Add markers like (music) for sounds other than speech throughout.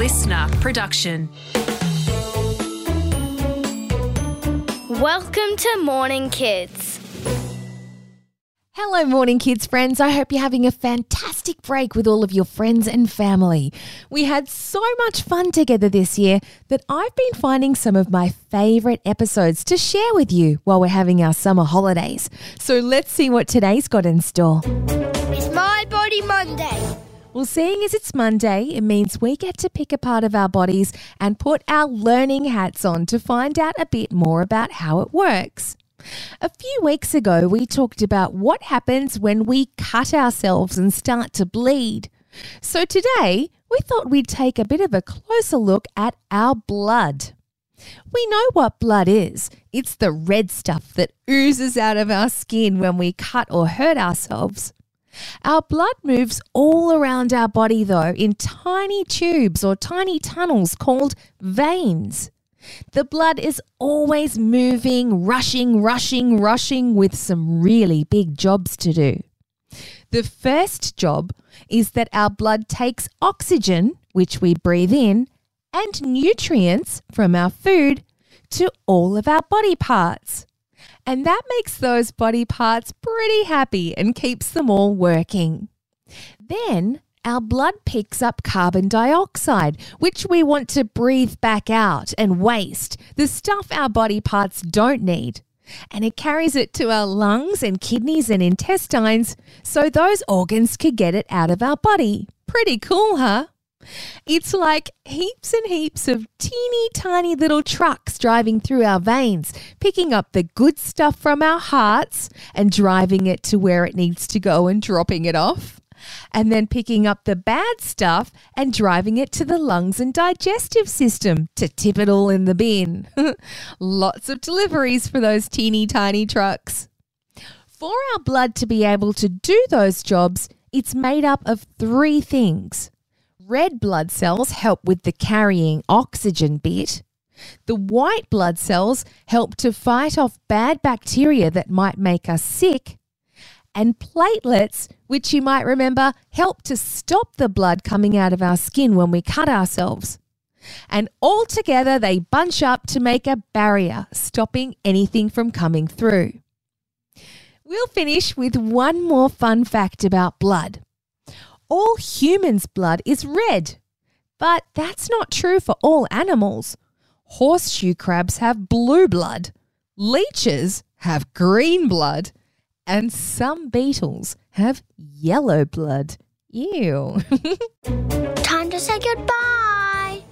listener production. Welcome to Morning Kids. Hello, morning kids friends. I hope you're having a fantastic break with all of your friends and family. We had so much fun together this year that I've been finding some of my favourite episodes to share with you while we're having our summer holidays. So let's see what today's got in store. It's My Body Monday. Well, seeing as it's Monday, it means we get to pick a part of our bodies and put our learning hats on to find out a bit more about how it works. A few weeks ago, we talked about what happens when we cut ourselves and start to bleed. So today, we thought we'd take a bit of a closer look at our blood. We know what blood is. It's the red stuff that oozes out of our skin when we cut or hurt ourselves. Our blood moves all around our body, though, in tiny tubes or tiny tunnels called veins. The blood is always moving, rushing, rushing, rushing with some really big jobs to do. The first job is that our blood takes oxygen, which we breathe in, and nutrients from our food to all of our body parts. And that makes those body parts pretty happy and keeps them all working. Then our blood picks up carbon dioxide, which we want to breathe back out and waste, the stuff our body parts don't need. And it carries it to our lungs and kidneys and intestines so those organs can get it out of our body. Pretty cool, huh? It's like heaps and heaps of teeny tiny little trucks driving through our veins, picking up the good stuff from our hearts and driving it to where it needs to go and dropping it off and then picking up the bad stuff and driving it to the lungs and digestive system to tip it all in the bin. (laughs) Lots of deliveries for those teeny tiny trucks. For our blood to be able to do those jobs, it's made up of three things. Red blood cells help with the carrying oxygen bit. The white blood cells help to fight off bad bacteria that might make us sick and platelets, which you might remember help to stop the blood coming out of our skin when we cut ourselves. And all together, they bunch up to make a barrier, stopping anything from coming through. We'll finish with one more fun fact about blood. All humans' blood is red, but that's not true for all animals. Horseshoe crabs have blue blood, leeches have green blood, and some beetles have yellow blood. Ew. (laughs) Time to say goodbye.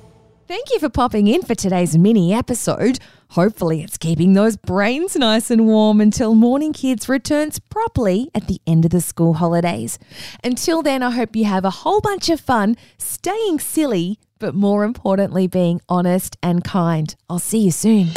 Thank you for popping in for today's mini episode. Hopefully, it's keeping those brains nice and warm until Morning Kids returns properly at the end of the school holidays. Until then, I hope you have a whole bunch of fun staying silly, but more importantly, being honest and kind. I'll see you soon.